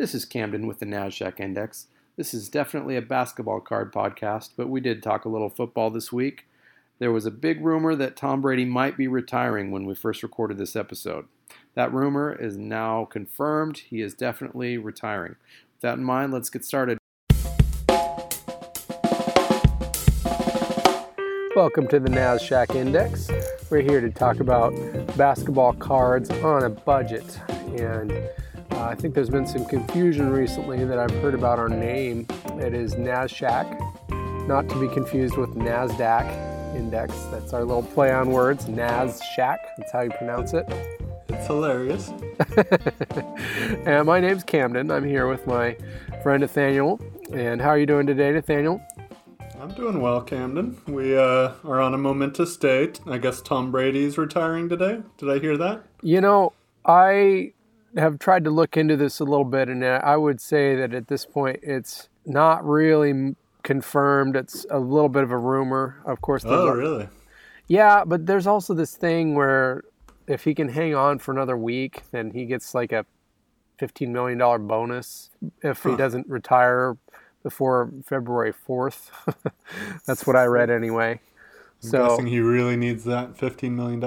This is Camden with the NASDAQ Index. This is definitely a basketball card podcast, but we did talk a little football this week. There was a big rumor that Tom Brady might be retiring when we first recorded this episode. That rumor is now confirmed. He is definitely retiring. With that in mind, let's get started. Welcome to the NASDAQ Index. We're here to talk about basketball cards on a budget. And uh, I think there's been some confusion recently that I've heard about our name. It is NASDAQ, not to be confused with NASDAQ Index. That's our little play on words, NASDAQ. That's how you pronounce it. It's hilarious. and my name's Camden. I'm here with my friend Nathaniel. And how are you doing today, Nathaniel? I'm doing well, Camden. We uh, are on a momentous date. I guess Tom Brady's retiring today. Did I hear that? You know, I have tried to look into this a little bit, and I would say that at this point, it's not really confirmed. It's a little bit of a rumor. Of course. Oh, a, really? Yeah, but there's also this thing where if he can hang on for another week, then he gets like a $15 million bonus if huh. he doesn't retire before February 4th. That's what I read anyway. I'm so guessing he really needs that $15 million.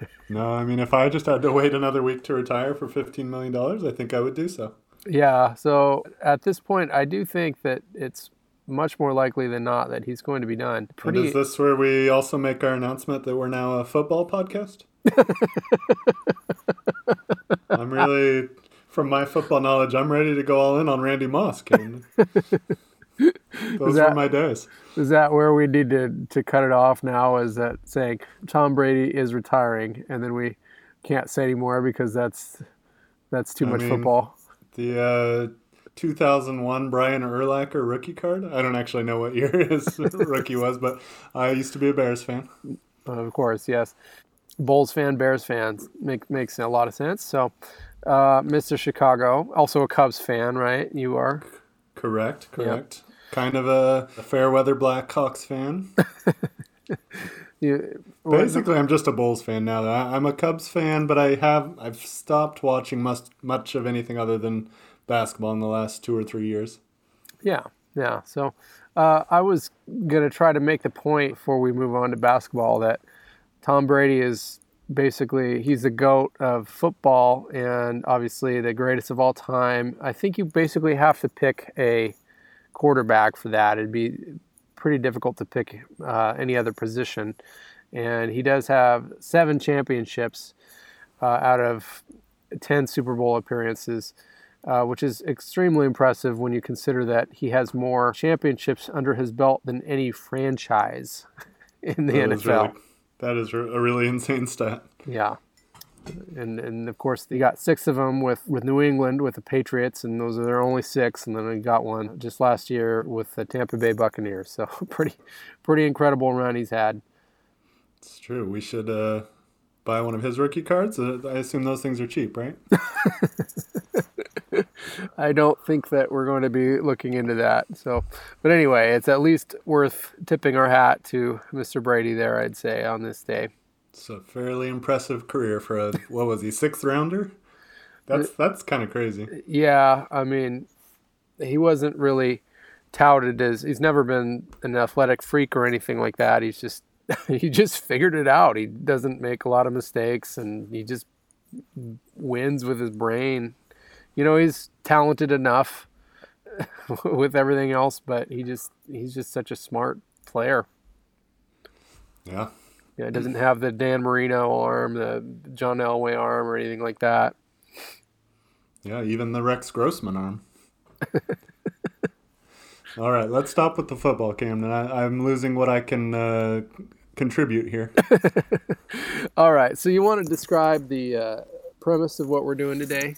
no, I mean, if I just had to wait another week to retire for $15 million, I think I would do so. Yeah. So at this point, I do think that it's much more likely than not that he's going to be done. Pretty... And is this where we also make our announcement that we're now a football podcast? I'm really from my football knowledge, I'm ready to go all in on Randy Moss. Those that, were my days. Is that where we need to, to cut it off now? Is that saying Tom Brady is retiring, and then we can't say anymore because that's that's too I much mean, football. The uh, 2001 Brian Urlacher rookie card. I don't actually know what year his rookie was, but I used to be a Bears fan. Of course, yes. Bulls fan, Bears fans make makes a lot of sense. So uh, Mr. Chicago, also a Cubs fan, right? You are. Correct, correct. Yep. Kind of a, a fair weather Blackhawks fan. you, Basically, I'm just a Bulls fan now. I'm a Cubs fan, but I have I've stopped watching much much of anything other than basketball in the last two or three years. Yeah, yeah. So uh, I was gonna try to make the point before we move on to basketball that Tom Brady is basically he's the goat of football and obviously the greatest of all time. I think you basically have to pick a quarterback for that. It'd be pretty difficult to pick uh, any other position. And he does have seven championships uh, out of 10 Super Bowl appearances. Uh, which is extremely impressive when you consider that he has more championships under his belt than any franchise in the that NFL. Really, that is a really insane stat. Yeah. And, and of course, they got six of them with, with New England, with the Patriots, and those are their only six. And then they got one just last year with the Tampa Bay Buccaneers. So pretty, pretty incredible run he's had. It's true. We should uh, buy one of his rookie cards. Uh, I assume those things are cheap, right? I don't think that we're going to be looking into that. So, but anyway, it's at least worth tipping our hat to Mr. Brady there, I'd say, on this day. It's a fairly impressive career for a what was he sixth rounder? That's that's kind of crazy. Yeah, I mean, he wasn't really touted as he's never been an athletic freak or anything like that. He's just he just figured it out. He doesn't make a lot of mistakes and he just wins with his brain you know, he's talented enough with everything else, but he just he's just such a smart player. Yeah. Yeah, it doesn't have the Dan Marino arm, the John Elway arm, or anything like that. Yeah, even the Rex Grossman arm. All right, let's stop with the football, Camden. I, am losing what I can uh, contribute here. All right, so you want to describe the uh, premise of what we're doing today?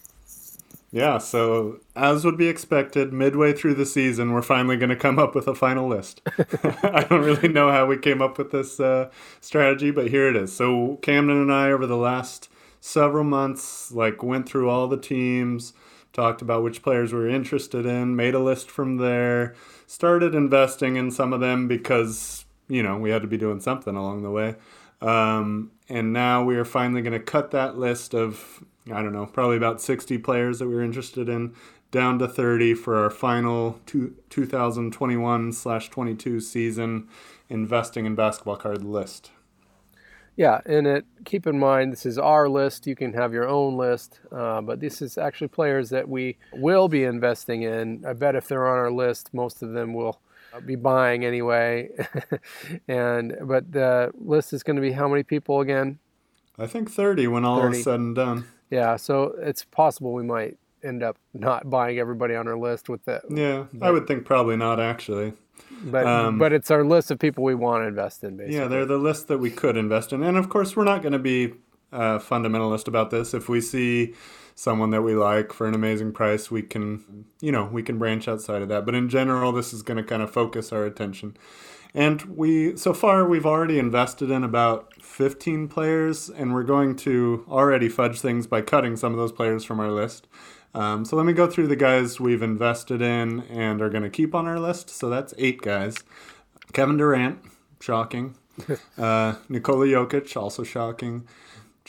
Yeah, so as would be expected, midway through the season, we're finally going to come up with a final list. I don't really know how we came up with this uh, strategy, but here it is. So Camden and I, over the last several months, like went through all the teams, talked about which players we were interested in, made a list from there, started investing in some of them because you know we had to be doing something along the way. Um, and now we are finally going to cut that list of I don't know, probably about 60 players that we were interested in, down to 30 for our final two, 2021 slash 22 season investing in basketball card list. Yeah, and it keep in mind this is our list. You can have your own list, uh, but this is actually players that we will be investing in. I bet if they're on our list, most of them will be buying anyway. and but the list is going to be how many people again? I think 30 when all 30. is said and done. Yeah, so it's possible we might end up not buying everybody on our list with that. Yeah, but, I would think probably not actually. But um, but it's our list of people we want to invest in, basically. Yeah, they're the list that we could invest in, and of course we're not going to be uh, fundamentalist about this. If we see someone that we like for an amazing price, we can you know we can branch outside of that. But in general, this is going to kind of focus our attention. And we so far we've already invested in about 15 players, and we're going to already fudge things by cutting some of those players from our list. Um, so let me go through the guys we've invested in and are going to keep on our list. So that's eight guys. Kevin Durant, shocking. Uh, Nikola Jokic, also shocking.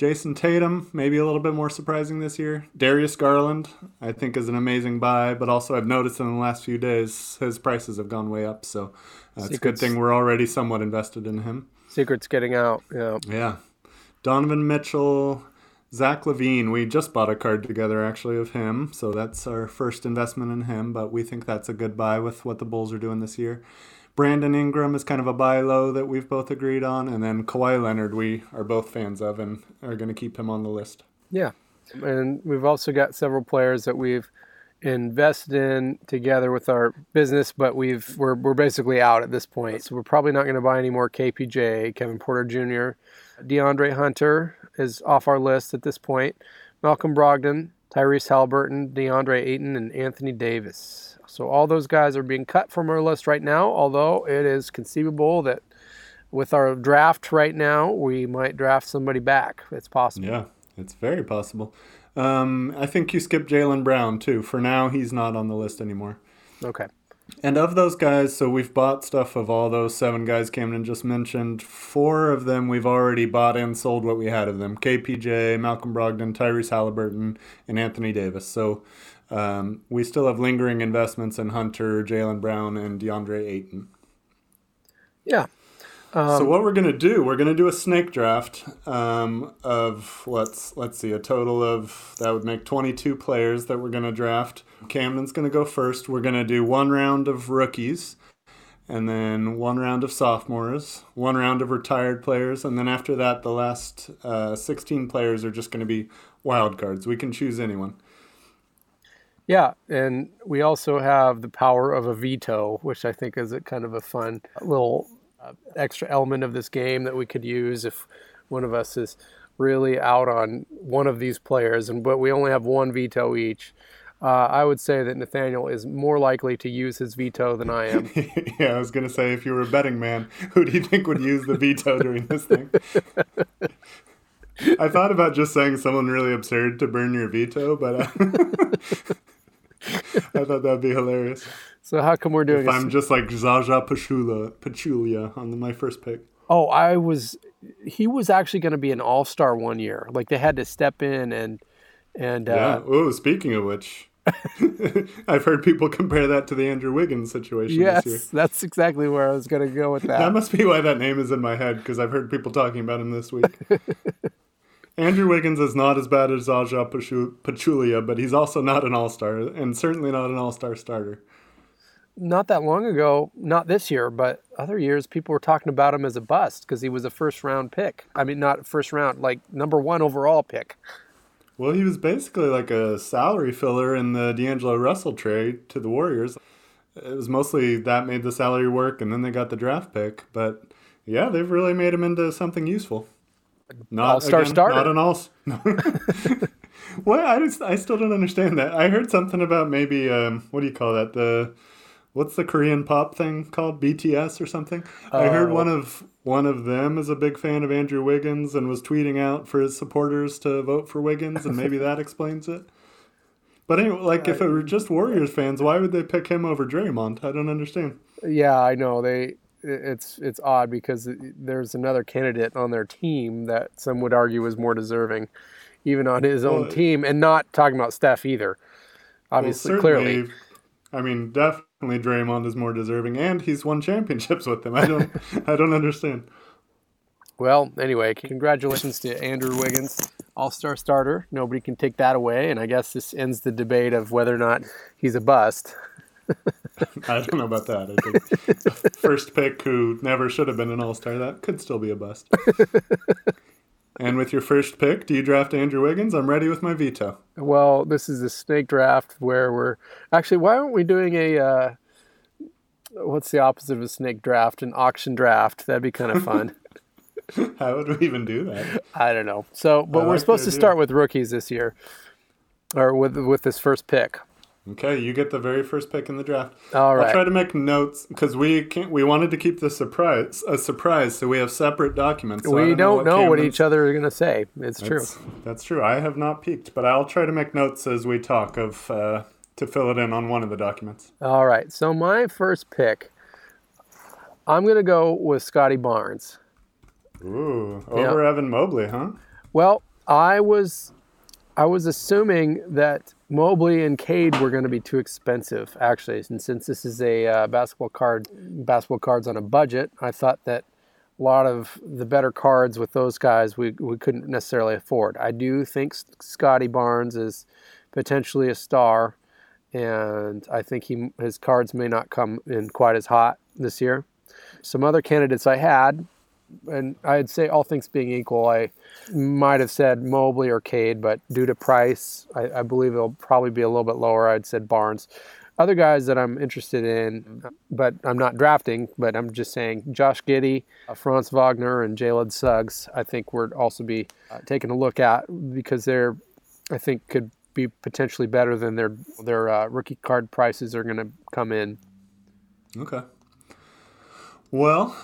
Jayson Tatum, maybe a little bit more surprising this year. Darius Garland, I think, is an amazing buy, but also I've noticed in the last few days his prices have gone way up. So uh, it's a good thing we're already somewhat invested in him. Secrets getting out. Yeah. Yeah. Donovan Mitchell, Zach LaVine, we just bought a card together actually of him, so that's our first investment in him, but we think that's a good buy with what the Bulls are doing this year. Brandon Ingram is kind of a buy low that we've both agreed on, and then Kawhi Leonard we are both fans of and are going to keep him on the list. Yeah, and we've also got several players that we've invested in together with our business, but we've we're we're basically out at this point. So we're probably not going to buy any more KPJ, Kevin Porter Jr., DeAndre Hunter, is off our list at this point. Malcolm Brogdon, Tyrese Haliburton, DeAndre Ayton, and Anthony Davis. So all those guys are being cut from our list right now, although it is conceivable that with our draft right now, we might draft somebody back. It's possible. Yeah, it's very possible. Um, I think you skipped Jaylen Brown too. For now, he's not on the list anymore. Okay. And of those guys, so we've bought stuff of all those seven guys Camden just mentioned. Four of them we've already bought and sold what we had of them KPJ, Malcolm Brogdon, Tyrese Haliburton, and Anthony Davis. So um, we still have lingering investments in Hunter, Jaylen Brown, and DeAndre Ayton. Yeah, um, so what we're gonna do? We're gonna do a snake draft um, of let's let's see a total of that would make 22 players that we're gonna draft. Camden's gonna go first. We're gonna do one round of rookies, and then one round of sophomores, one round of retired players, and then after that, the last uh, 16 players are just gonna be wild cards. We can choose anyone. Yeah, and we also have the power of a veto, which I think is a kind of a fun little uh, extra element of this game that we could use if one of us is really out on one of these players, and but we only have one veto each. Uh, I would say that Nathaniel is more likely to use his veto than I am. yeah, I was going to say, if you were a betting man, who do you think would use the veto during this thing? I thought about just saying someone really absurd to burn your veto, but uh, I thought that'd be hilarious. So how come we're doing? If I'm just like Zaza Pachulia, Pachulia on the, my first pick. Oh, I was. He was actually going to be an All Star one year. Like they had to step in and and. Uh, yeah. Oh, speaking of which. I've heard people compare that to the Andrew Wiggins situation. Yes, that's exactly where I was going to go with that. that must be why that name is in my head because I've heard people talking about him this week. Andrew Wiggins is not as bad as Zaza Pachulia, but he's also not an all star, and certainly not an all star starter not that long ago, not this year, but other years, people were talking about him as a bust because he was a first round pick. I mean, not first round, like number one overall pick. Well, he was basically like a salary filler in the D'Angelo Russell trade to the Warriors. It was mostly that made the salary work, and then they got the draft pick. But yeah, they've really made him into something useful. Not all-star again, starter. Not an all. what I just I still don't understand that. I heard something about maybe um, what do you call that the what's the Korean pop thing called? BTS or something? I heard oh. one of one of them is a big fan of Andrew Wiggins and was tweeting out for his supporters to vote for Wiggins, and maybe that explains it. But anyway, like if it were just Warriors fans, why would they pick him over Draymond? I don't understand. Yeah, I know they. It's it's odd because there's another candidate on their team that some would argue is more deserving. even on his own Well, team, and not talking about Steph either. Obviously, Well, clearly. I mean, definitely Draymond is more deserving, and he's won championships with them. I don't, I don't understand. Well, anyway, congratulations to Andrew Wiggins, All Star starter. Nobody can take that away, and I guess this ends the debate of whether or not he's a bust. I don't know about that. I think first pick who never should have been an All Star, that could still be a bust. and with your first pick, do you draft Andrew Wiggins? I'm ready with my veto. Well, this is a snake draft where we're actually. Why aren't we doing a? Uh, what's the opposite of a snake draft? An auction draft. That'd be kind of fun. How would we even do that? I don't know. So, but I we're like supposed to start with rookies this year, or with with this first pick. Okay, you get the very first pick in the draft. All I'll try to make notes because we can't. We wanted to keep the surprise a surprise, so we have separate documents. So we don't know what Cameron's- each other are going to say. It's true. That's, that's true. I have not peeked, but I'll try to make notes as we talk of uh, to fill it in on one of the documents. All right. So my first pick, I'm going to go with Scotty Barnes. Ooh, over Evan Mobley, huh? Well, I was I was assuming that Mobley and Cade were going to be too expensive, actually. And since this is a uh, basketball card, basketball cards on a budget, I thought that a lot of the better cards with those guys we, we couldn't necessarily afford. I do think Scotty Barnes is potentially a star, and I think he his cards may not come in quite as hot this year. Some other candidates I had, and I'd say all things being equal, I might have said Mobley or Cade, but due to price, I, I believe it'll probably be a little bit lower. I'd said Barnes. Other guys that I'm interested in, but I'm not drafting, but I'm just saying Josh Giddey, uh, Franz Wagner, and Jalen Suggs, I think would also be uh, taking a look at because they're, I think, could be potentially better than their their uh, rookie card prices are going to come in. Okay. Well,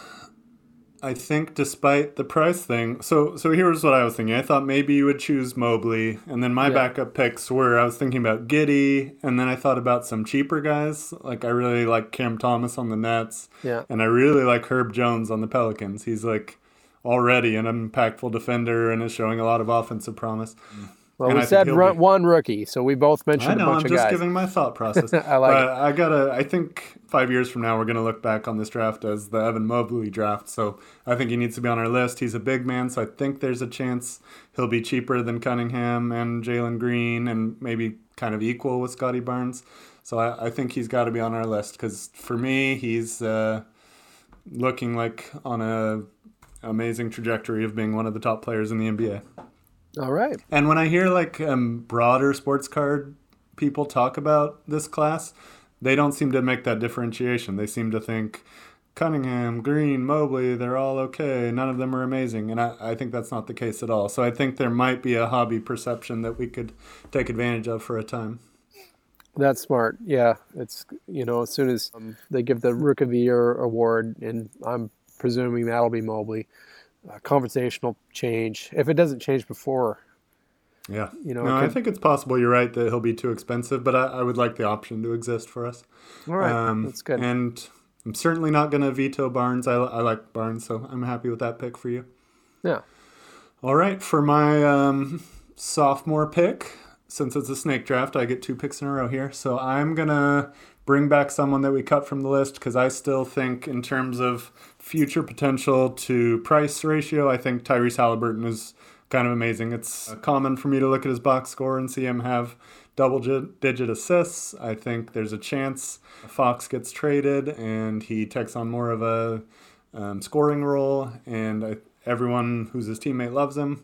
I think despite the price thing, so so here's what I was thinking. I thought maybe you would choose Mobley, and then my Yeah. backup picks were I was thinking about Giddey, and then I thought about some cheaper guys. Like I really like Cam Thomas on the Nets, Yeah. and I really like Herb Jones on the Pelicans. He's like already an impactful defender and is showing a lot of offensive promise. Mm. Well, And we I said run, one rookie, so we both mentioned I know. a bunch I'm just guys. giving my thought process. I like but I gotta. I think five years from now we're gonna look back on this draft as the Evan Mobley draft. So I think he needs to be on our list. He's a big man, so I think there's a chance he'll be cheaper than Cunningham and Jalen Green, and maybe kind of equal with Scotty Barnes. So I, I think he's got to be on our list because for me he's uh, looking like on a amazing trajectory of being one of the top players in the NBA. All right. And when I hear like um, broader sports card people talk about this class, they don't seem to make that differentiation. They seem to think Cunningham, Green, Mobley, they're all okay. None of them are amazing. And I, I think that's not the case at all. So I think there might be a hobby perception that we could take advantage of for a time. That's smart. Yeah, it's you know as soon as um, they give the Rook of the Year award, and I'm presuming that'll be Mobley. Uh, conversational change. If it doesn't change before, Yeah. You know, no, I think it's possible you're right that he'll be too expensive, but I, I would like the option to exist for us. all right, Um, that's good. And I'm certainly not going to veto Barnes. I, I like Barnes, so I'm happy with that pick for you. yeah. All right, for my um, sophomore pick, since it's a snake draft, I get two picks in a row here. So I'm to bring back someone that we cut from the list because I still think, in terms of future potential to price ratio, I think Tyrese Haliburton is kind of amazing. It's common for me to look at his box score and see him have double digit assists. I think there's a chance Fox gets traded and he takes on more of a um, scoring role, and I, everyone who's his teammate loves him.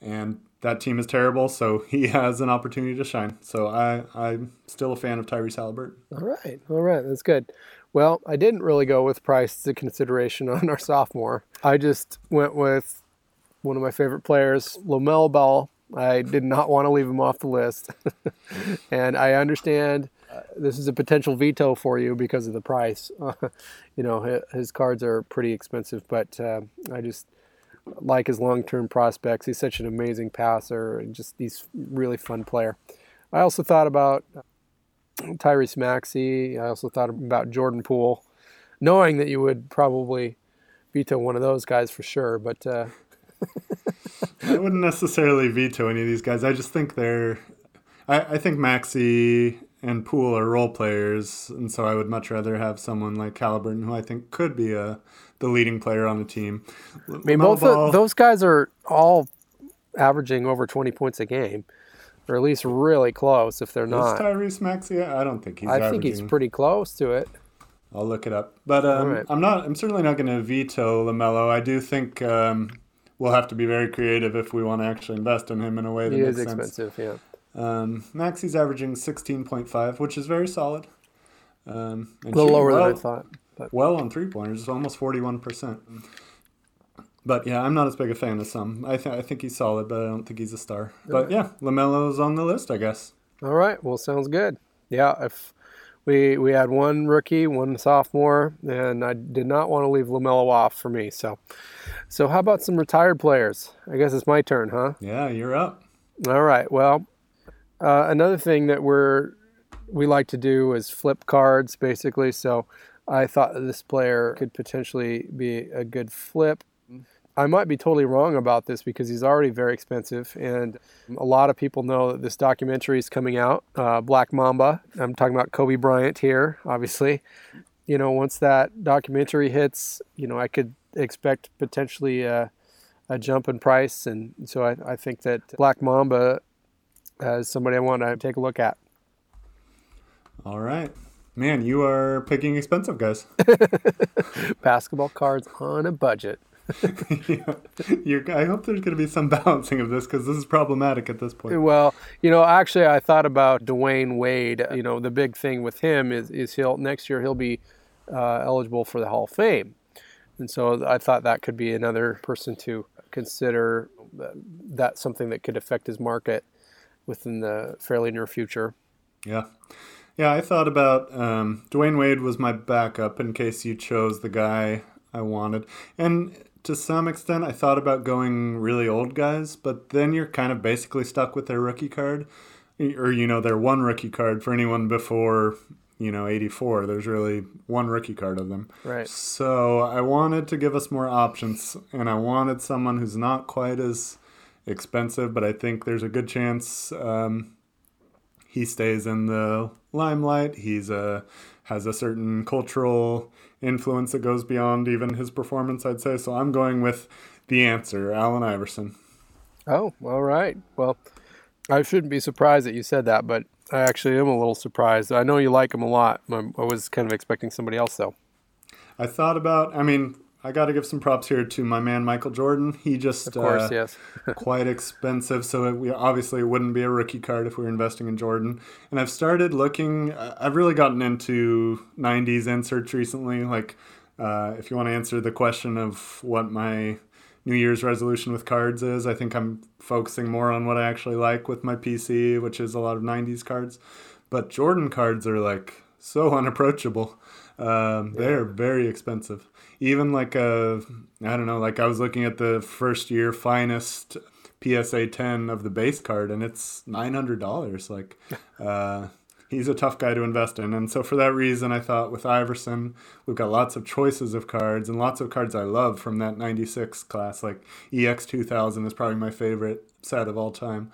And that team is terrible, so he has an opportunity to shine. So I, I'm still a fan of Tyrese Haliburton. All right, all right, that's good. Well, I didn't really go with price as a consideration on our sophomore. I just went with one of my favorite players, LaMelo Ball. I did not want to leave him off the list, and I understand uh, this is a potential veto for you because of the price. you know, his, his cards are pretty expensive, but uh, I just like his long-term prospects. He's such an amazing passer and just he's really fun player. I also thought about Tyrese Maxey. I also thought about Jordan Poole, knowing that you would probably veto one of those guys for sure. But uh, I wouldn't necessarily veto any of these guys. I just think they're. I, I think Maxey and Poole are role players, and so I would much rather have someone like Caliburton, who I think could be a the leading player on the team. I mean, both of, those guys are all averaging over 20 points a game, or at least really close if they're not. Is Tyrese Maxey? I don't think he's. I averaging. think he's pretty close to it. I'll look it up, but um, right. I'm not. I'm certainly not going to veto Lamelo. I do think um, we'll have to be very creative if we want to actually invest in him in a way that he makes is expensive. Sense. Yeah. Um, Maxey's averaging 16.5, which is very solid. Um, a little lower well, than I thought. But. Well on three pointers, almost 41%. But yeah, I'm not as big a fan of some. I, th- I think he's solid, but I don't think he's a star. But yeah, Lamelo's on the list, I guess. All right. Well, sounds good. Yeah, if we we had one rookie, one sophomore, and I did not want to leave Lamelo off for me. So, so how about some retired players? I guess it's my turn, huh? Yeah, you're up. All right. Well, uh, another thing that we're we like to do is flip cards, basically. So, I thought this player could potentially be a good flip. I might be totally wrong about this because he's already very expensive, and a lot of people know that this documentary is coming out, uh, Black Mamba. I'm talking about Kobe Bryant here, obviously. You know, once that documentary hits, you know, I could expect potentially a, a jump in price, and so I, I think that Black Mamba is somebody I want to take a look at. All right. Man, you are picking expensive guys. Basketball cards on a budget. yeah. I hope there's going to be some balancing of this because this is problematic at this point. Well, you know, actually, I thought about Dwyane Wade. You know, the big thing with him is is he'll next year he'll be uh, eligible for the Hall of Fame, and so I thought that could be another person to consider. Uh, that something that could affect his market within the fairly near future. Yeah. Yeah, I thought about um, Dwyane Wade was my backup in case you chose the guy I wanted. And to some extent, I thought about going really old guys, but then you're kind of basically stuck with their rookie card, or, you know, their one rookie card for anyone before, you know, 84. There's really one rookie card of them. Right. So I wanted to give us more options, and I wanted someone who's not quite as expensive, but I think there's a good chance um, he stays in the limelight. He's a has a certain cultural influence that goes beyond even his performance, I'd say. So I'm going with the answer, Allen Iverson. Oh, all right. Well, I shouldn't be surprised that you said that, but I actually am a little surprised. I know you like him a lot. I was kind of expecting somebody else, though. I thought about, I mean, I got to give some props here to my man Michael Jordan. He just of course, uh, yes, quite expensive. So it, we obviously it wouldn't be a rookie card if we were investing in Jordan. And I've started looking. I've really gotten into '90s inserts recently. Like, uh, if you want to answer the question of what my New Year's resolution with cards is, I think I'm focusing more on what I actually like with my PC, which is a lot of '90s cards. But Jordan cards are like so unapproachable. Um, yeah. They are very expensive even like a I don't know, like I was looking at the first year finest PSA 10 of the base card and it's $900 like uh, he's a tough guy to invest in. And so for that reason I thought with Iverson we've got lots of choices of cards and lots of cards I love from that 96 class like EX 2000 is probably my favorite set of all time.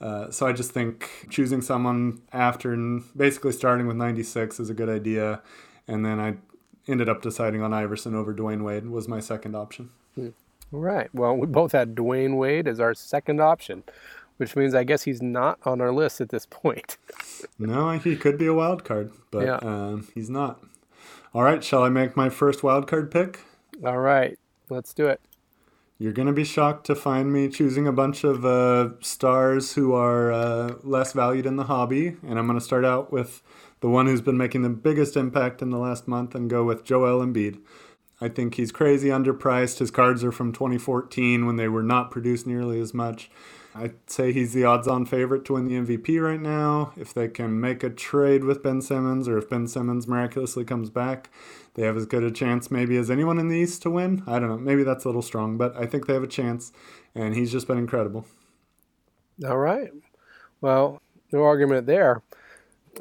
Uh, so I just think choosing someone after basically starting with 96 is a good idea. And then I ended up deciding on Iverson over Dwyane Wade was my second option. Hmm. All right. Well, we both had Dwyane Wade as our second option, which means I guess he's not on our list at this point. no, he could be a wild card, but yeah. um, he's not. All right. Shall I make my first wild card pick? All right. Let's do it. You're going to be shocked to find me choosing a bunch of uh, stars who are uh, less valued in the hobby. And I'm going to start out with the one who's been making the biggest impact in the last month, and go with Joel Embiid. I think he's crazy underpriced. His cards are from 2014 when they were not produced nearly as much. I'd say he's the odds on favorite to win the MVP right now. If they can make a trade with Ben Simmons, or if Ben Simmons miraculously comes back, they have as good a chance maybe as anyone in the East to win. I don't know. Maybe that's a little strong, but I think they have a chance, and he's just been incredible. All right. Well, no argument there.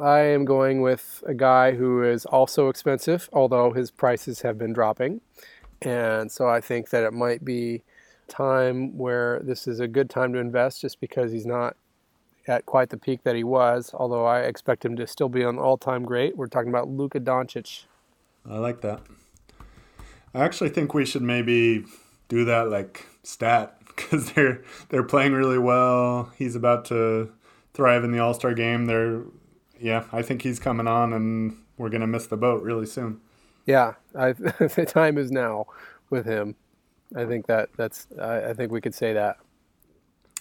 I am going with a guy who is also expensive, although his prices have been dropping. And so I think that it might be time where this is a good time to invest just because he's not at quite the peak that he was, although I expect him to still be an all time great. We're talking about Luka Doncic. I like that. I actually think we should maybe do that like stat because they're they're playing really well. He's about to thrive in the All Star game. They're yeah, I think he's coming on, and we're gonna miss the boat really soon. Yeah, I, the time is now with him. I think that that's I, I think we could say that.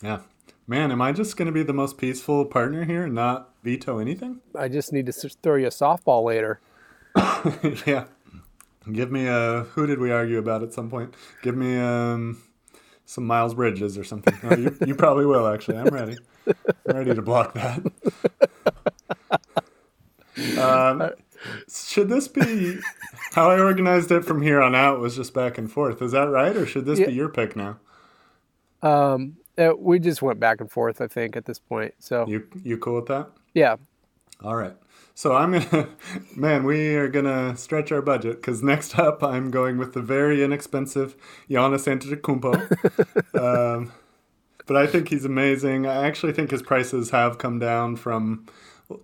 Yeah, man, am I just gonna be the most peaceful partner here and not veto anything? I just need to throw you a softball later. yeah. Give me a. Who did we argue about at some point? Give me um, some Miles Bridges or something. Oh, you, you probably will, actually. I'm ready. I'm ready to block that. Um, should this be how I organized it from here on out? Was just back and forth. Is that right, or should this yeah. be your pick now? Um, it, we just went back and forth. I think at this point. So you you cool with that? Yeah. All right. So I'm gonna, man, we are gonna stretch our budget because next up I'm going with the very inexpensive Giannis Antetokounmpo. um, but I think he's amazing. I actually think his prices have come down from,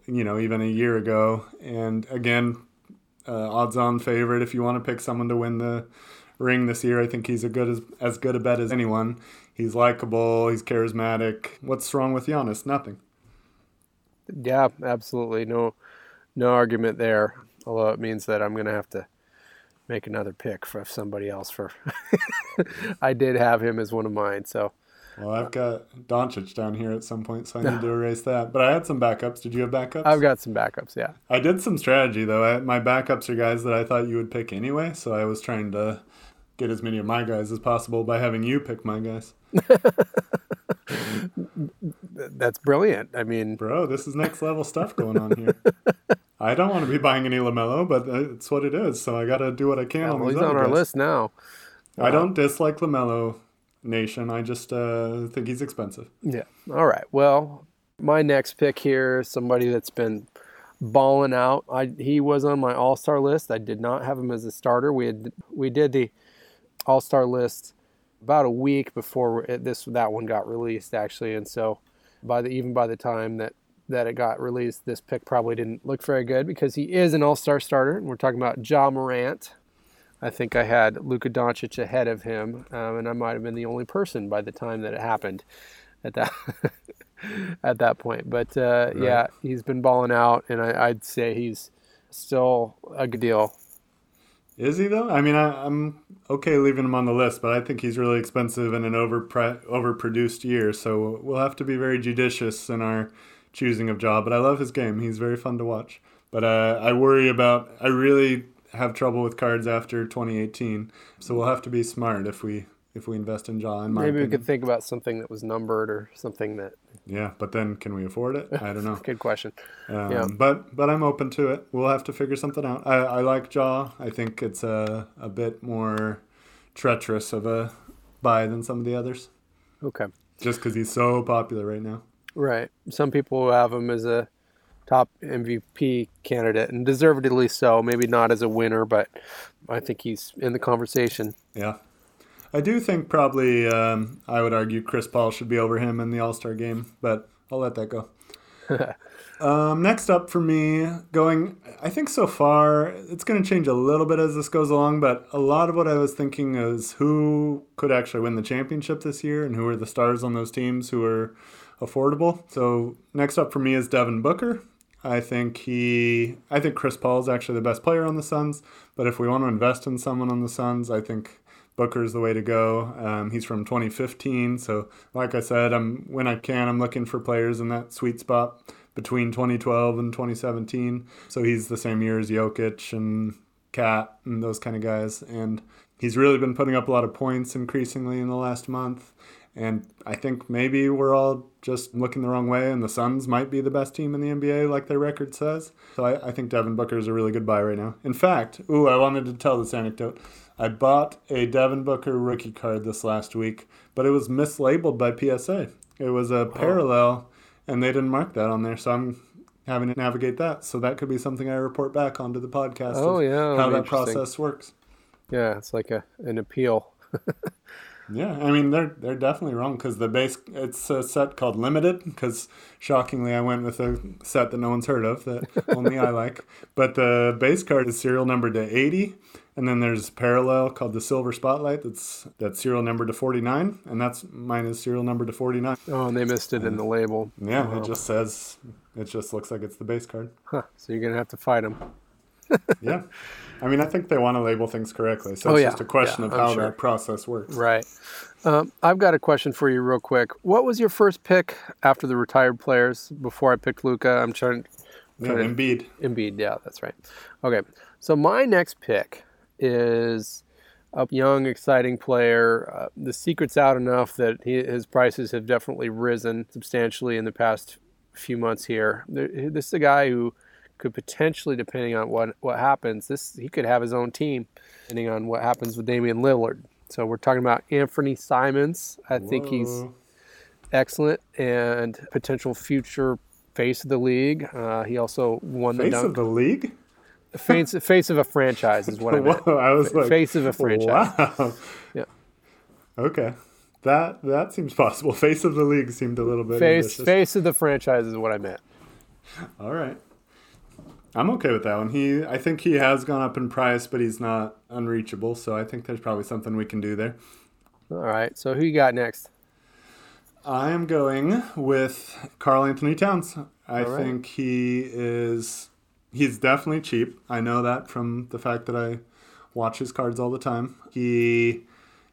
you know, even a year ago. And again, uh, odds-on favorite if you want to pick someone to win the ring this year. I think he's a good as as good a bet as anyone. He's likable. He's charismatic. What's wrong with Giannis? Nothing. Yeah, absolutely. No no argument there. Although it means that I'm going to have to make another pick for somebody else. For I did have him as one of mine. So. Well, I've got Doncic down here at some point, so I need to erase that. But I had some backups. Did you have backups? I've got some backups. Yeah. I did some strategy though. I, my backups are guys that I thought you would pick anyway, so I was trying to get as many of my guys as possible by having you pick my guys. That's brilliant. I mean, bro, this is next level stuff going on here. I don't want to be buying any Lamelo, but it's what it is. So I got to do what I can. Yeah, on well, he's on our guys. list now. I don't uh, dislike Lamelo Nation. I just uh, think he's expensive. Yeah. All right. Well, my next pick here is somebody that's been balling out. I he was on my All Star list. I did not have him as a starter. We had we did the All Star list about a week before this that one got released actually, and so by the even by the time that that it got released, this pick probably didn't look very good because he is an all star starter. And we're talking about Ja Morant. I think I had Luka Doncic ahead of him, um, and I might have been the only person by the time that it happened at that at that point. But uh, right. yeah, he's been balling out, and I, would say he's still a good deal. Is he though? I mean, I, am okay leaving him on the list, but I think he's really expensive in an over overproduced year. So we'll have to be very judicious in our choosing of job. but I love his game. He's very fun to watch. But uh, I worry about. I really have trouble with cards after 2018, so we'll have to be smart if we if we invest in Ja. In Maybe opinion. we could think about something that was numbered or something that. Yeah, but then can we afford it? I don't know. Good question. Um, yeah. But but I'm open to it. We'll have to figure something out. I, I like Ja. I think it's a a bit more treacherous of a buy than some of the others. Okay. Just because he's so popular right now. Right. Some people have him as a top MVP candidate, and deservedly so. Maybe not as a winner, but I think he's in the conversation. Yeah. I do think probably um, I would argue Chris Paul should be over him in the All Star game, but I'll let that go. um, next up for me, going, I think so far it's going to change a little bit as this goes along, but a lot of what I was thinking is who could actually win the championship this year and who are the stars on those teams who are affordable. So next up for me is Devin Booker. I think he, I think Chris Paul is actually the best player on the Suns. But if we want to invest in someone on the Suns, I think Booker is the way to go. Um, he's from 2015, so like I said, I'm when I can, I'm looking for players in that sweet spot between 2012 and 2017. So he's the same year as Jokic and KAT and those kind of guys, and he's really been putting up a lot of points increasingly in the last month. And I think maybe we're all just looking the wrong way, and the Suns might be the best team in the NBA, like their record says. So I, I think Devin Booker is a really good buy right now. In fact, ooh, I wanted to tell this anecdote. I bought a Devin Booker rookie card this last week, but it was mislabeled by PSA. It was a parallel, and they didn't mark that on there. So I'm having to navigate that. So that could be something I report back onto the podcast. Oh yeah, how that process works. Yeah, it's like a an appeal. Yeah, I mean they're they're definitely wrong because the base it's a set called limited because shockingly I went with a set that no one's heard of that only I like. But the base card is serial number to eighty, and then there's parallel called the silver spotlight that's that's serial number to forty nine, and that's mine is serial number to forty nine. Oh, and they missed it in the label. Yeah, it just says it just looks like it's the base card. Huh. So you're gonna have to fight them. yeah. I mean, I think they want to label things correctly. So Oh, it's yeah. just a question Yeah, of how sure. that process works. Right. Um, I've got a question for you, real quick. What was your first pick after the retired players? Before I picked Luka, I'm trying. Yeah, to- Embiid. Embiid, yeah, that's right. Okay, so my next pick is a young, exciting player. Uh, the secret's out enough that he, his prices have definitely risen substantially in the past few months here. This is a guy who could potentially, depending on what what happens, this he could have his own team, depending on what happens with Damian Lillard. So we're talking about Anfernee Simons. I think he's excellent and potential future face of the league. Uh, he also won the face dunk of the league. face face of a franchise is what I meant. Whoa, I was like Face of a franchise. Wow. Yeah. Okay. That that seems possible. Face of the league seemed a little bit Face ambitious. face of the franchise is what I meant. All right. I'm okay with that one. He I think he has gone up in price, but he's not unreachable, so I think there's probably something we can do there. All right. So who you got next? I am going with Karl-Anthony Towns. I right. think he is he's definitely cheap. I know that from the fact that I watch his cards all the time. He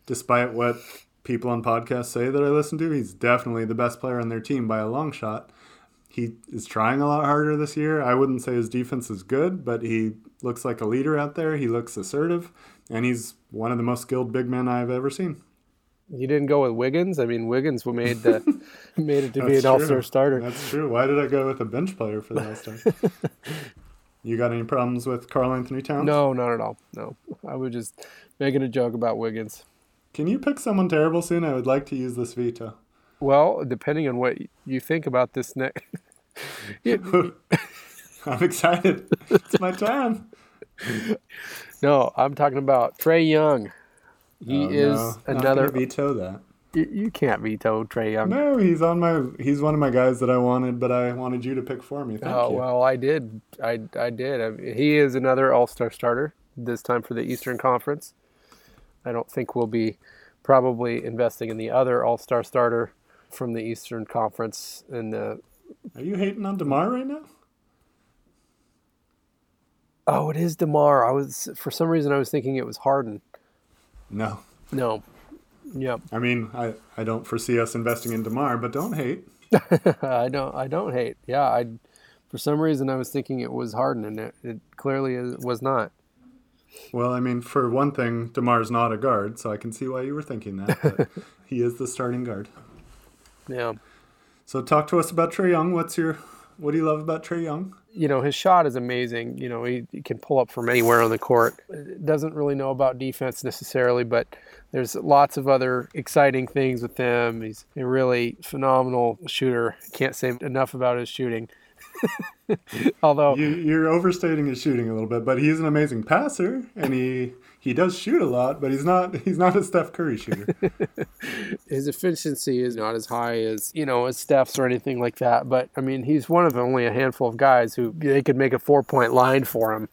despite what people on podcasts say that I listen to, he's definitely the best player on their team by a long shot. He is trying a lot harder this year. I wouldn't say his defense is good, but he looks like a leader out there. He looks assertive, and he's one of the most skilled big men I've ever seen. You didn't go with Wiggins. I mean, Wiggins made the made it to be an All Star starter. That's true. Why did I go with a bench player for the All Star? you got any problems with Karl-Anthony Towns? No, not at all. No, I was just making a joke about Wiggins. Can you pick someone terrible soon? I would like to use this veto. Well, depending on what you think about this next. I'm excited. It's my time. no, I'm talking about Trae Young. He Oh, is no, another. veto that. You, you can't veto Trae Young. No, he's on my. He's one of my guys that I wanted, but I wanted you to pick for me. Thank oh you. well, I did. I I did. I mean, he is another All Star starter this time for the Eastern Conference. I don't think we'll be probably investing in the other All Star starter from the Eastern Conference in the. Are you hating on Demar right now? Oh, it is Demar. I was for some reason I was thinking it was Harden. No. No. Yep. I mean, I, I don't foresee us investing in Demar, but don't hate. I don't. I don't hate. Yeah. I. For some reason I was thinking it was Harden, and it, it clearly is, was not. Well, I mean, for one thing, Demar's not a guard, so I can see why you were thinking that. But he is the starting guard. Yeah. So talk to us about Trae Young. What's your what do you love about Trae Young? you know his shot is amazing. You know he, he can pull up from anywhere on the court. Doesn't really know about defense necessarily, but there's lots of other exciting things with him. He's a really phenomenal shooter. Can't say enough about his shooting. Although You, you're overstating his shooting a little bit, but he's an amazing passer, and he he does shoot a lot, but he's not he's not a Steph Curry shooter. his efficiency is not as high as you know as Steph's or anything like that. But I mean, he's one of only a handful of guys who they could make a four point line for him.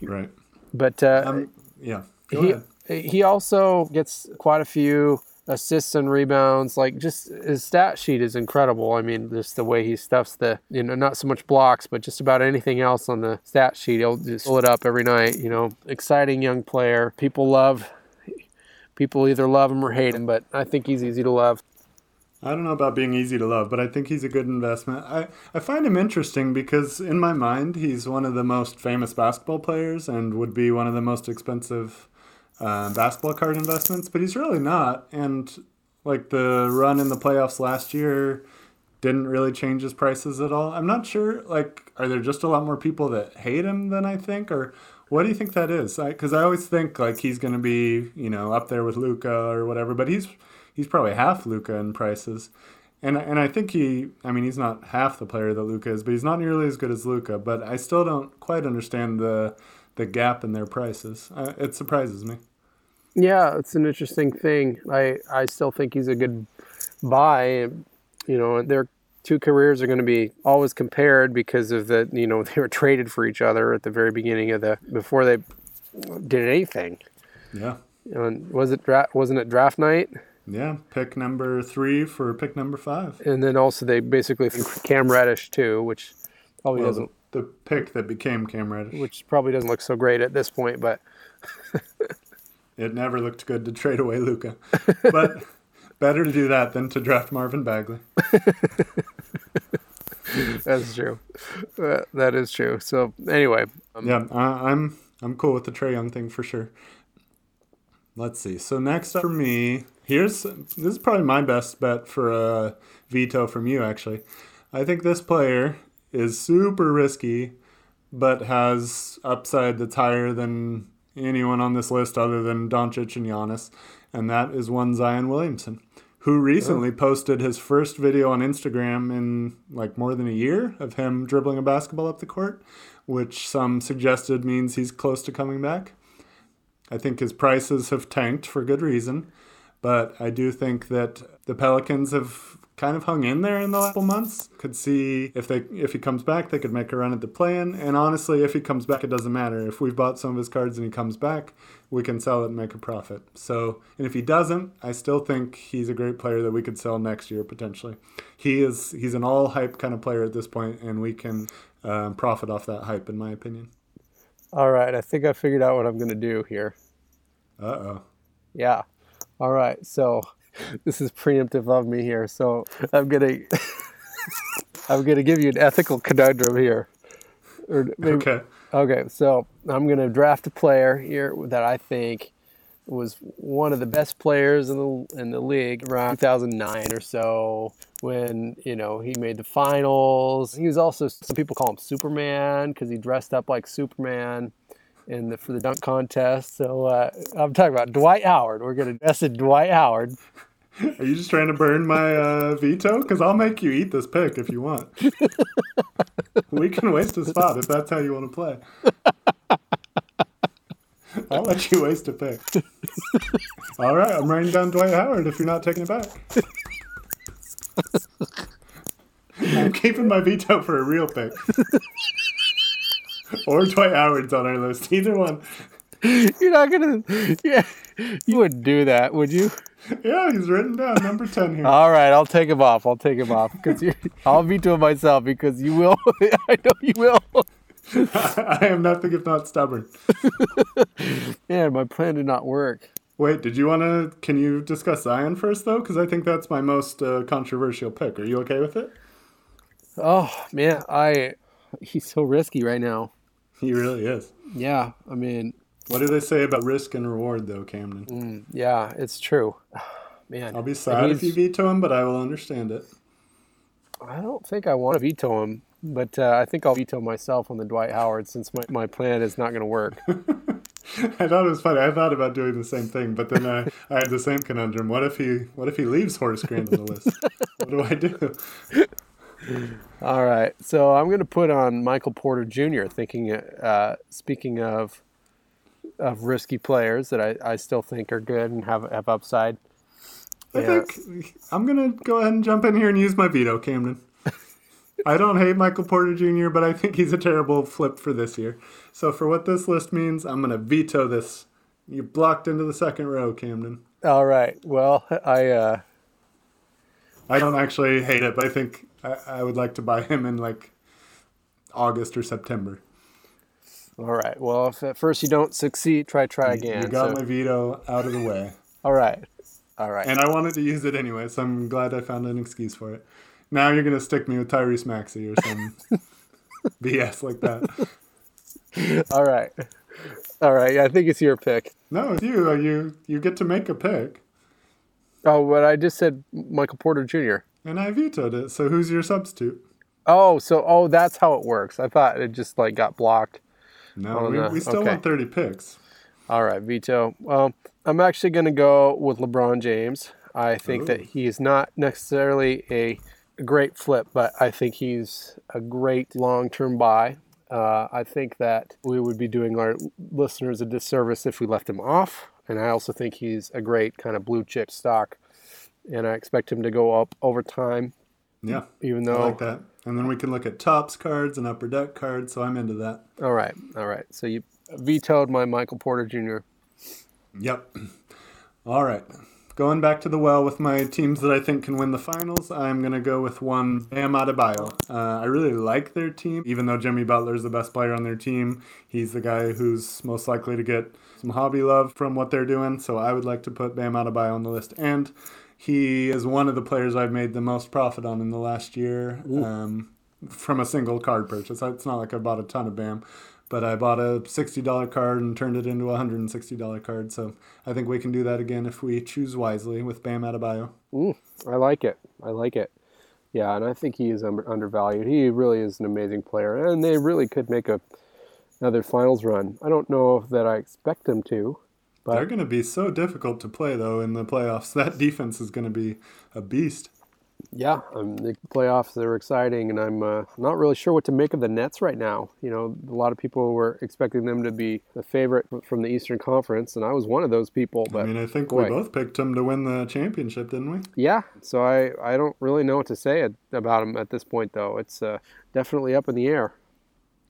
right. But uh, Um. Yeah. Go he ahead. he also gets quite a few assists and rebounds. Like just his stat sheet is incredible. I mean, just the way he stuffs the you know not so much blocks, but just about anything else on the stat sheet. He'll just pull it up every night. You know, exciting young player. People love. People either love him or hate him, but I think he's easy to love. I don't know about being easy to love, but I think he's a good investment. I, I find him interesting because, in my mind, he's one of the most famous basketball players and would be one of the most expensive uh, basketball card investments, but he's really not. And, like, the run in the playoffs last year didn't really change his prices at all. I'm not sure, like, are there just a lot more people that hate him than I think? Or what do you think that is? Because I, always think, like, he's going to be, you know, up there with Luka or whatever, but he's he's probably half Luka in prices. And and I think he I mean he's not half the player that Luka is, but he's not nearly as good as Luka, but I still don't quite understand the the gap in their prices. Uh, it surprises me. Yeah, it's an interesting thing. I, I still think he's a good buy. You know, their two careers are going to be always compared because of the, you know, they were traded for each other at the very beginning of the, before they did anything. Yeah. And was it dra- wasn't it draft night? Yeah, pick number three for pick number five. And then also they basically Cam Reddish too, which probably Well, doesn't, the pick that became Cam Reddish. which probably doesn't look so great at this point. But It never looked good to trade away Luka, but better to do that than to draft Marvin Bagley. that's true. Uh, that is true. So anyway, um, Yeah, I, I'm I'm cool with the Trae Young thing for sure. Let's see. So next up for me, here's this is probably my best bet for a veto from you. Actually, I think this player is super risky, but has upside that's higher than anyone on this list other than Doncic and Giannis, and that is one Zion Williamson, who recently posted his first video on Instagram in like more than a year of him dribbling a basketball up the court, which some suggested means he's close to coming back. I think his prices have tanked for good reason, but I do think that the Pelicans have kind of hung in there in the last couple months. Could see if they if he comes back, they could make a run at the play-in. And honestly, if he comes back, it doesn't matter. If we've bought some of his cards and he comes back, we can sell it and make a profit. So, and if he doesn't, I still think he's a great player that we could sell next year potentially. He is he's an all hype kind of player at this point, and we can um, profit off that hype, in my opinion. all right. I think I figured out what I'm going to do here. Uh oh. Yeah. All right. So this is preemptive of me here. So I'm gonna I'm gonna give you an ethical conundrum here. Maybe, Okay. Okay, so I'm gonna draft a player here that I think was one of the best players in the in the league around 2009 or so when you know he made the finals. He was also some people call him Superman because he dressed up like Superman in the for the dunk contest. So uh, I'm talking about Dwight Howard. We're gonna dress in Dwight Howard. Are you just trying to burn my uh, veto? Because I'll make you eat this pick if you want. we can waste a spot if that's how you want to play. I'll let you waste a pick. All right, I'm writing down Dwight Howard if you're not taking it back. I'm keeping my veto for a real pick. Or Dwight Howard's on our list. Either one. You're not gonna. Yeah, you wouldn't do that, would you? Yeah, he's written down number 10 here. All right, I'll take him off. I'll take him off because I'll veto myself because you will. I know you will. I am nothing if not stubborn. Man, my plan did not work. Wait, did you want to? Can you discuss Zion first, though? Because I think that's my most uh, controversial pick. Are you okay with it? Oh man, I he's so risky right now. He really is. Yeah, I mean, What do they say about risk and reward, though, Camden? mm, yeah, it's true. Man, I'll be sad if you veto him, but I will understand it. I don't think I want to veto him, but uh, I think I'll veto myself on the Dwight Howard since my, my plan is not going to work. I thought it was funny. I thought about doing the same thing, but then I, I had the same conundrum. What if he What if he leaves Horace Grant on the list? what do I do? All right, so I'm going to put on Michael Porter Jr. Thinking, uh, speaking of of risky players that I, I still think are good and have have upside. I Yeah. think I'm gonna go ahead and jump in here and use my veto, Camden. I don't hate Michael Porter Jr., but I think he's a terrible flip for this year. So for what this list means, I'm gonna veto this. You blocked into the second row, Camden. All right, well, I uh, I don't actually hate it, but I think I, I would like to buy him in like August or September. all right. Well, if at first you don't succeed, try try again. You got So- my veto out of the way. all right, all right. And I wanted to use it anyway, so I'm glad I found an excuse for it. Now you're gonna stick me with Tyrese Maxey or some BS like that. All right. All right. I think it's your pick. No, it's you. You you get to make a pick, Oh, but I just said Michael Porter Jr. and I vetoed it. So who's your substitute? Oh, so oh, that's how it works. I thought it just like got blocked. No, we, no. we still Okay. want 30 picks. All right, veto. Well, I'm actually going to go with LeBron James. I think that Ooh. he is not necessarily a great flip, but I think he's a great long-term buy. Uh, I think that we would be doing our listeners a disservice if we left him off. And I also think he's a great kind of blue chip stock, and I expect him to go up over time. Yeah, even I though like that. And then we can look at Topps cards and upper deck cards. So I'm into that. All right, all right. So you vetoed my Michael Porter Jr. Yep. All right. Going back to the well with my teams that I think can win the finals, I'm going to go with one Bam Adebayo. Uh, I really like their team, even though Jimmy Butler is the best player on their team. He's the guy who's most likely to get some hobby love from what they're doing. So I would like to put Bam Adebayo on the list. And he is one of the players I've made the most profit on in the last year um, from a single card purchase. It's not like I bought a ton of Bam, but I bought a $60 card and turned it into a $160 card. So I think we can do that again if we choose wisely with Bam Adebayo. Mm, I like it. I like it. Yeah, and I think he is under, undervalued. He really is an amazing player, and they really could make a another finals run. I don't know that I expect them to, but They're going to be so difficult to play, though, in the playoffs. That defense is going to be a beast. Yeah, um, the playoffs they're exciting, and I'm uh, not really sure what to make of the Nets right now. You know, a lot of people were expecting them to be the favorite from the Eastern Conference, and I was one of those people. But I mean, I think boy. we both picked them to win the championship, didn't we? Yeah, so I, I don't really know what to say about them at this point, though. It's uh, definitely up in the air.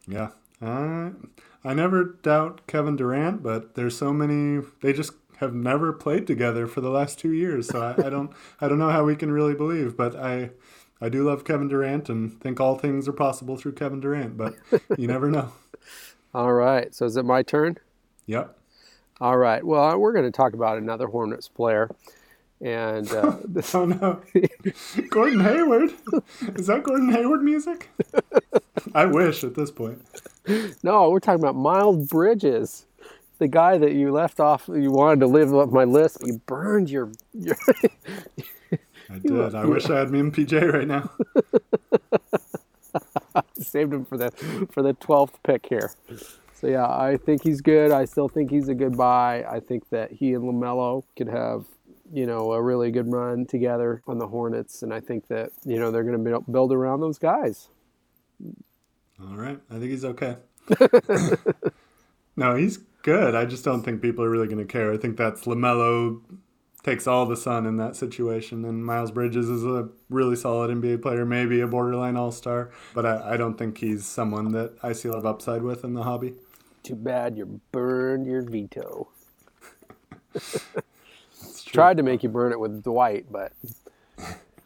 Yeah. Uh, I never doubt Kevin Durant, but there's so many. They just have never played together for the last two years, so I, I don't I don't know how we can really believe. But I I do love Kevin Durant and think all things are possible through Kevin Durant, but you never know. All right, so is it my turn? Yep. All right, well, we're going to talk about another Hornets player. And uh, this, Oh no, Gordon Hayward. Is that Gordon Hayward music? I wish at this point. no, we're talking about Miles Bridges, the guy that you left off. You wanted to live up my list, but you burned your. your I did. I wish I had me and PJ right now. saved him for the for the twelfth pick here. So yeah, I think he's good. I still think he's a good buy. I think that he and LaMelo could have, you know, a really good run together on the Hornets, and I think that you know they're going to build around those guys. All right. I think he's okay. no, he's good. I just don't think people are really going to care. I think that's LaMelo takes all the sun in that situation. And Miles Bridges is a really solid NBA player, maybe a borderline all star. But I, I don't think he's someone that I see a lot of upside with in the hobby. Too bad you burned your veto. Tried to make you burn it with Dwight, but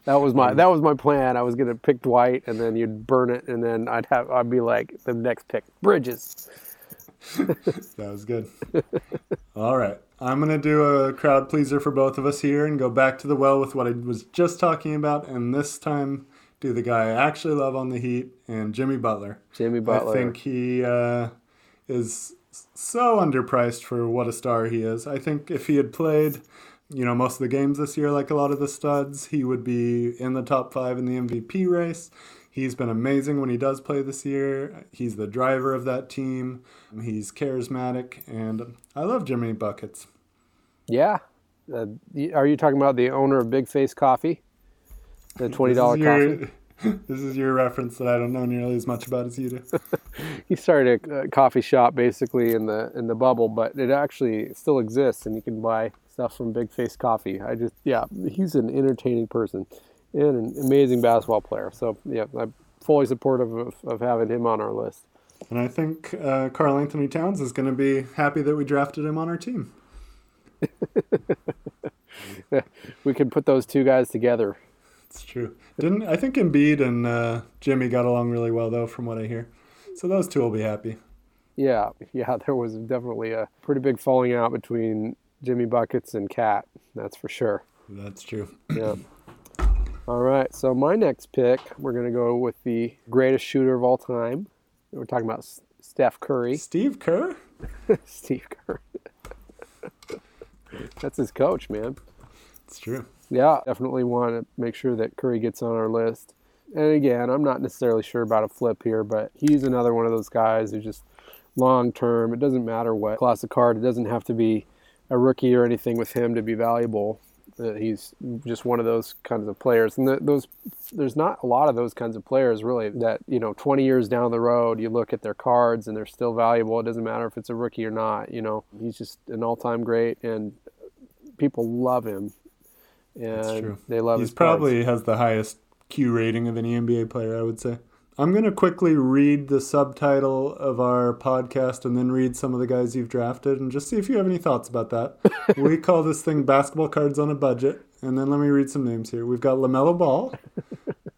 that was my that was my plan. I was gonna pick Dwight, and then you'd burn it, and then I'd have I'd be like the next pick, Bridges. That was good. All right. I'm going to do a crowd pleaser for both of us here and go back to the well with what I was just talking about. And this time, do the guy I actually love on the Heat and Jimmy Butler. Jimmy Butler. I think he uh, is so underpriced for what a star he is. I think if he had played, you know, most of the games this year, like a lot of the studs, he would be in the top five in the MVP race. He's been amazing when he does play this year. He's the driver of that team. He's charismatic, and I love Jimmy Buckets. Yeah. Uh, are you talking about the owner of Big Face Coffee? The twenty dollar This is coffee. your- This is your reference that I don't know nearly as much about as you do. He started a, a coffee shop basically in the in the bubble, but it actually still exists, and you can buy stuff from Big Face Coffee. I just yeah, he's an entertaining person and an amazing basketball player. So yeah, I'm fully supportive of, of having him on our list. And I think uh, Karl-Anthony Towns is going to be happy that we drafted him on our team. We can put those two guys together. It's true. Didn't I think Embiid and uh, Jimmy got along really well though, from what I hear. So those two will be happy. Yeah, yeah, there was definitely a pretty big falling out between Jimmy Buckets and KAT. That's for sure. That's true. Yeah. All right. So my next pick, we're gonna go with the greatest shooter of all time. We're talking about S- Steph Curry. Steve Kerr. Steve Curry. That's his coach, man. It's true. Yeah, definitely want to make sure that Curry gets on our list. And again, I'm not necessarily sure about a flip here, but he's another one of those guys who just long term. It doesn't matter what class of card. It doesn't have to be a rookie or anything with him to be valuable Uh, he's just one of those kinds of players, and the, those there's not a lot of those kinds of players really. That you know, 20 years down the road, you look at their cards and they're still valuable. It doesn't matter if it's a rookie or not. You know, he's just an all-time great, and people love him. And they love. He's probably cards. has the highest Q rating of any NBA player, I would say. I'm going to quickly read the subtitle of our podcast and then read some of the guys you've drafted and just see if you have any thoughts about that. we call this thing Basketball Cards on a Budget. And then let me read some names here. We've got LaMelo Ball.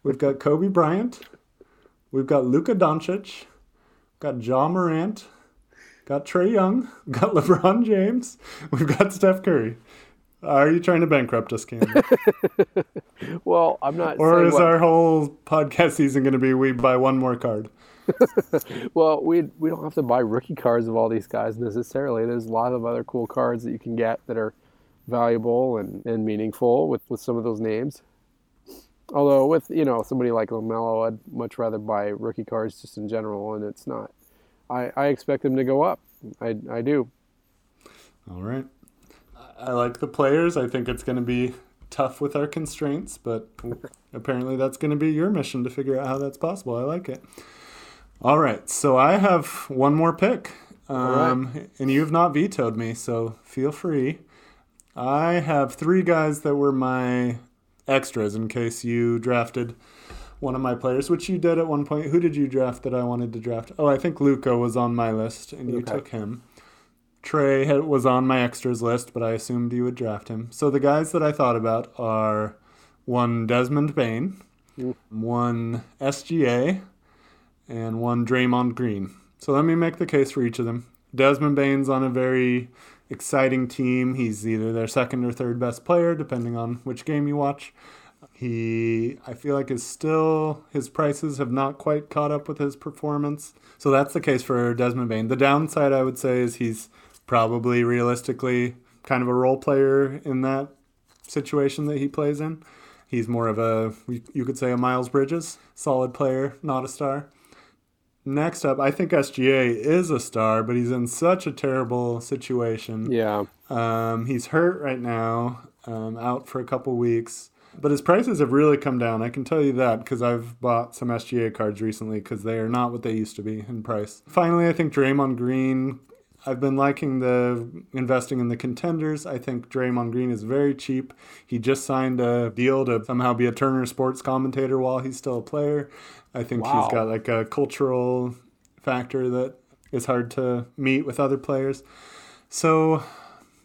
We've got Kobe Bryant. We've got Luka Doncic. Got Ja Morant. Got Trae Young. Got LeBron James. We've got Steph Curry. Are you trying to bankrupt us, Cam? well, I'm not. Or is what... our whole podcast season going to be we buy one more card? well, we we don't have to buy rookie cards of all these guys necessarily. There's a lot of other cool cards that you can get that are valuable and, and meaningful with, with some of those names. Although with you know somebody like LaMelo, I'd much rather buy rookie cards just in general, and it's not. I, I expect them to go up. I I do. All right. I like the players. I think it's going to be tough with our constraints, but apparently that's going to be your mission to figure out how that's possible. I like it. All right, so I have one more pick, um, right. and you've not vetoed me, so feel free. I have three guys that were my extras in case you drafted one of my players, which you did at one point. Who did you draft that I wanted to draft? Oh, I think Luka was on my list, and you okay. took him. Trae was on my extras list, but I assumed you would draft him. So the guys that I thought about are one Desmond Bane, mm. one SGA, and one Draymond Green. So let me make the case for each of them. Desmond Bane's on a very exciting team. He's either their second or third best player, depending on which game you watch. He, I feel like, is still, his prices have not quite caught up with his performance. So that's the case for Desmond Bane. The downside, I would say, is he's probably realistically kind of a role player in that situation that he plays in. He's more of a, you could say, a Miles Bridges, solid player, not a star. Next up, I think SGA is a star, but he's in such a terrible situation. Yeah. Um, he's hurt right now, um, out for a couple weeks. But his prices have really come down. I can tell you that because I've bought some SGA cards recently because they are not what they used to be in price. Finally, I think Draymond Green I've been liking the investing in the contenders. I think Draymond Green is very cheap. He just signed a deal to somehow be a Turner Sports commentator while he's still a player. I think wow. he's got like a cultural factor that is hard to meet with other players. So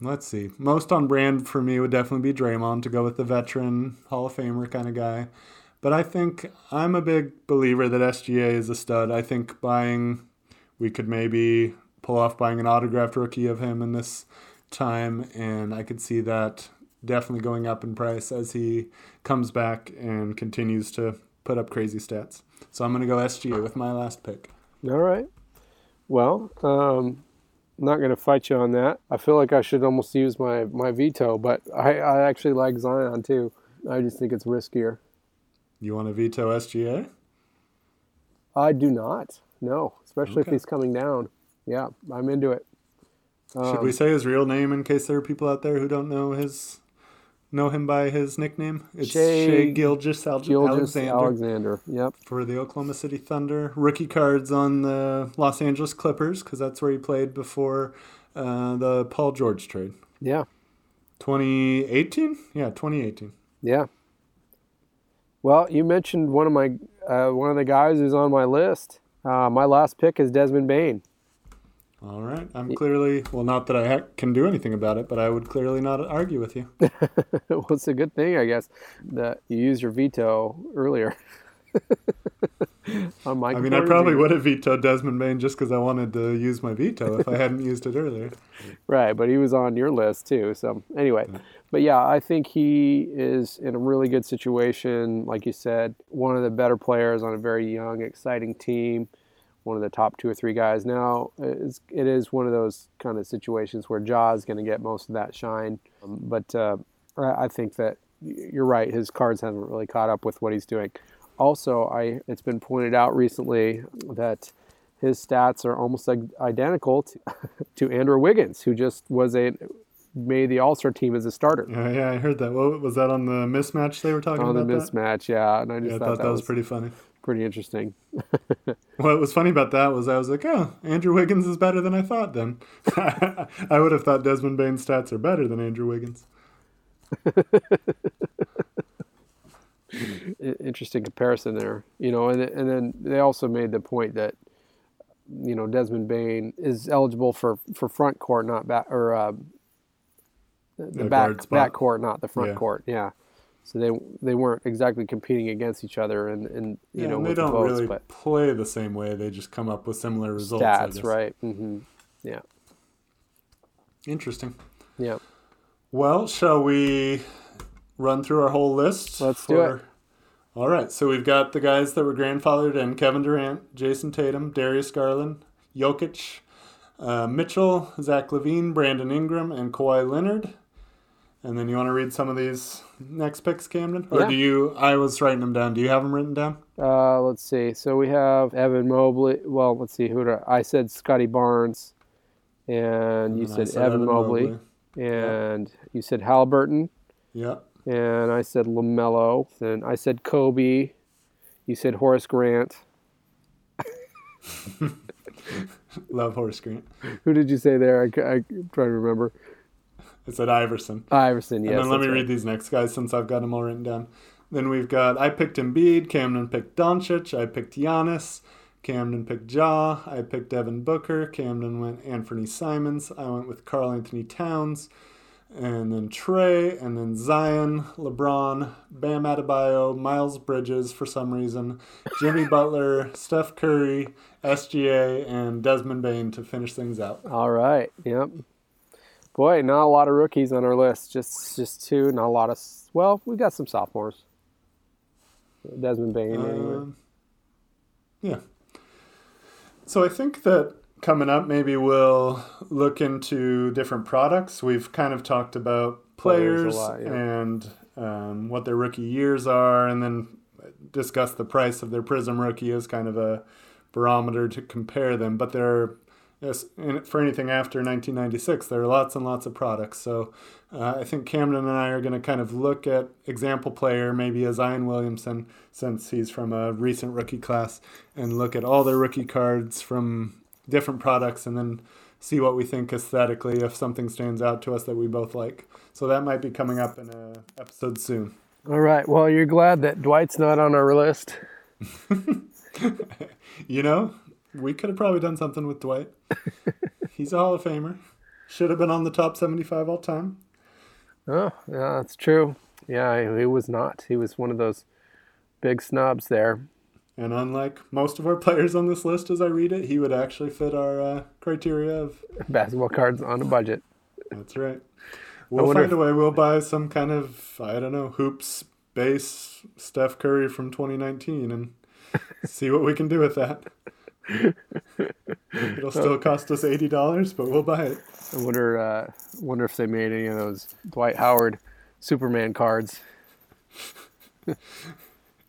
let's see. Most on brand for me would definitely be Draymond to go with the veteran Hall of Famer kind of guy. But I think I'm a big believer that SGA is a stud. I think buying, we could maybe pull off buying an autographed rookie of him in this time, and I could see that definitely going up in price as he comes back and continues to put up crazy stats. So I'm going to go SGA with my last pick. All right. Well, um, I'm not going to fight you on that. I feel like I should almost use my, my veto, but I, I actually like Zion too. I just think it's riskier. You want to veto SGA? I do not. No, especially okay. if he's coming down yeah, I'm into it. Um, Should we um, say his real name in case there are people out there who don't know his know him by his nickname? It's Shai Gilgeous, Al- Gilgeous Alexander. Alexander. Yep. For the Oklahoma City Thunder, rookie cards on the Los Angeles Clippers because that's where he played before uh, the Paul George trade. Yeah. 2018. Yeah, 2018. Yeah. Well, you mentioned one of my uh, one of the guys who's on my list. Uh, my last pick is Desmond Bane. All right. I'm clearly, well, not that I can do anything about it, but I would clearly not argue with you. well, it's a good thing, I guess, that you used your veto earlier. I mean, I probably would have vetoed Desmond Bane just because I wanted to use my veto if I hadn't used it earlier. Right, but he was on your list too. So anyway, but yeah, I think he is in a really good situation. Like you said, one of the better players on a very young, exciting team one of the top two or three guys. Now, it's, it is one of those kind of situations where Ja is going to get most of that shine. Um, but uh, I think that you're right. His cards haven't really caught up with what he's doing. Also, I it's been pointed out recently that his stats are almost identical to, to Andrew Wiggins, who just was a made the All Star team as a starter Yeah, yeah, I heard that. What was that on the mismatch they were talking about? on the about? that? mismatch. Yeah, and I just Yeah, I thought, thought that was pretty funny. Pretty interesting. What was funny about that was I was like, oh, Andrew Wiggins is better than I thought. Then I would have thought Desmond Bane's stats are better than Andrew Wiggins. Interesting comparison there. You know, and and then they also made the point that you know Desmond Bane is eligible for for front court, not back or uh, the, The back back court, not the front Yeah. court. Yeah. So they they weren't exactly competing against each other, and, and you Yeah, know and they don't votes, really play the same way. They just come up with similar results. Guess. right? hmm Yeah, Interesting. yeah. Well, shall we run through our whole list? Let's do it. All right. So we've got the guys that were grandfathered in Kevin Durant, Jayson Tatum, Darius Garland, Jokic, uh, Mitchell, Zach LaVine, Brandon Ingram, and Kawhi Leonard. And then you want to read some of these next picks, Camden? Or Yeah. do you? I was writing them down. Do you have them written down? Uh, let's see. So we have Evan Mobley. Well, let's see. Who did I, I said? Scottie Barnes, and you And I said, Evan, Mobley, and you said Haliburton. Yeah. and I said Lamelo, and I said Kobe. You said Horace Grant. Love Horace Grant. Who did you say there? I, am trying to remember. It said Iverson. Iverson. Yes. and then let me right. read these next guys since I've got them all written down. Then we've got I picked Embiid, Camden picked Doncic, I picked Giannis, Camden picked Ja, I picked Devin Booker, Camden went Anfernee Simons, I went with Karl-Anthony Towns, and then Trae, and then Zion, LeBron, Bam Adebayo, Miles Bridges for some reason, Jimmy Butler, Steph Curry, SGA, and Desmond Bane to finish things out. All right. Yep. Boy, not a lot of rookies on our list. Just just two. Not a lot of. Well, we've got some sophomores. Desmond Bane. anyway. Um, yeah. So I think that coming up, maybe we'll look into different products. We've kind of talked about Players players, lot, yeah. and um, what their rookie years are, and then discuss the price of their Prism rookie as kind of a barometer to compare them. But there are, for anything after 1996, there are lots and lots of products. So uh, I think Camden and I are going to kind of look at example player, maybe a Zion Williamson, since he's from a recent rookie class, and look at all their rookie cards from different products, and then see what we think aesthetically if something stands out to us that we both like. So that might be coming up in a episode soon. All right. Well, you're glad that Dwight's not on our list. You know, we could have probably done something with Dwight. He's a Hall of Famer. Should have been on the top 75 all time. Oh, yeah, that's true. Yeah, he was not. He was one of those big snobs there. And unlike most of our players on this list, as I read it, he would actually fit our uh, criteria of Basketball cards on a budget. that's right. We'll find if- a way. We'll buy some kind of, I don't know, hoops base Steph Curry from 2019 and see what we can do with that. It'll still cost us $80, but we'll buy it. I wonder, uh, wonder if they made any of those Dwight Howard Superman cards.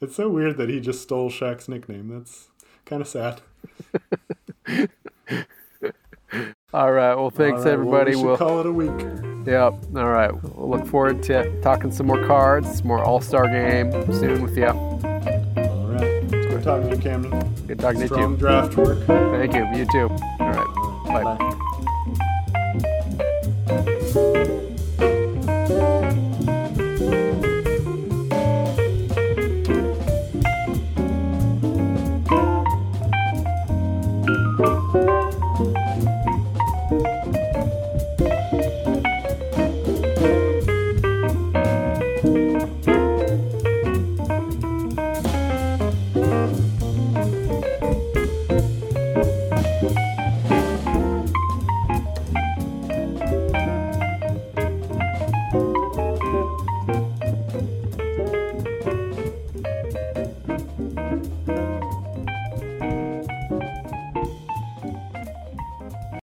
It's so weird that he just stole Shaq's nickname. That's kind of sad. All right. Well, thanks right, everybody. Well, we we'll call it a week. Yep. All right. We'll look forward to talking some more cards, more All Star game soon with you. All right. Good talking to you, Camden. Good talking to Strong you. draft work. Thank you. You too. All right. Bye. Bye.